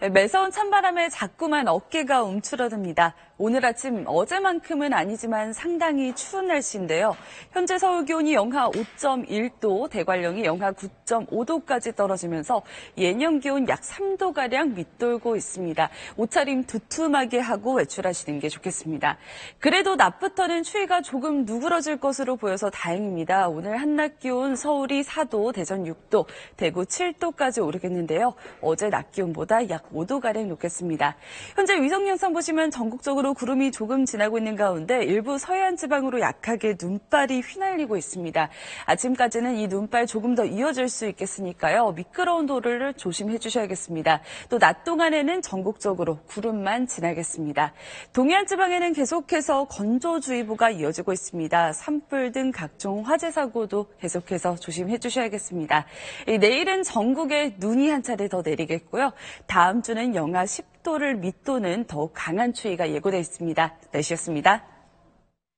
매서운 찬바람에 자꾸만 어깨가 움츠러듭니다. 오늘 아침 어제만큼은 아니지만 상당히 추운 날씨인데요. 현재 서울 기온이 영하 5.1도, 대관령이 영하 9.5도까지 떨어지면서 예년 기온 약 3도가량 밑돌고 있습니다. 옷차림 두툼하게 하고 외출하시는 게 좋겠습니다. 그래도 낮부터는 추위가 조금 누그러질 것으로 보여서 다행입니다. 오늘 한낮 기온 서울이 4도, 대전 6도, 대구 7도까지 오르겠는데요. 어제 낮 기온보다 약 5도가량 높겠습니다. 현재 위성 영상 보시면 전국적으로 구름이 조금 지나고 있는 가운데 일부 서해안 지방으로 약하게 눈발이 휘날리고 있습니다. 아침까지는 이 눈발 조금 더 이어질 수 있겠으니까요. 미끄러운 도로를 조심해 주셔야겠습니다. 또 낮 동안에는 전국적으로 구름만 지나겠습니다. 동해안 지방에는 계속해서 건조주의보가 이어지고 있습니다. 산불 등 각종 화재 사고도 계속해서 조심해 주셔야겠습니다. 내일은 전국에 눈이 한 차례 더 내리겠고요. 다음 주는 영하 10도를 밑도는 더욱 강한 추위가 예고돼 있습니다. 날씨였습니다.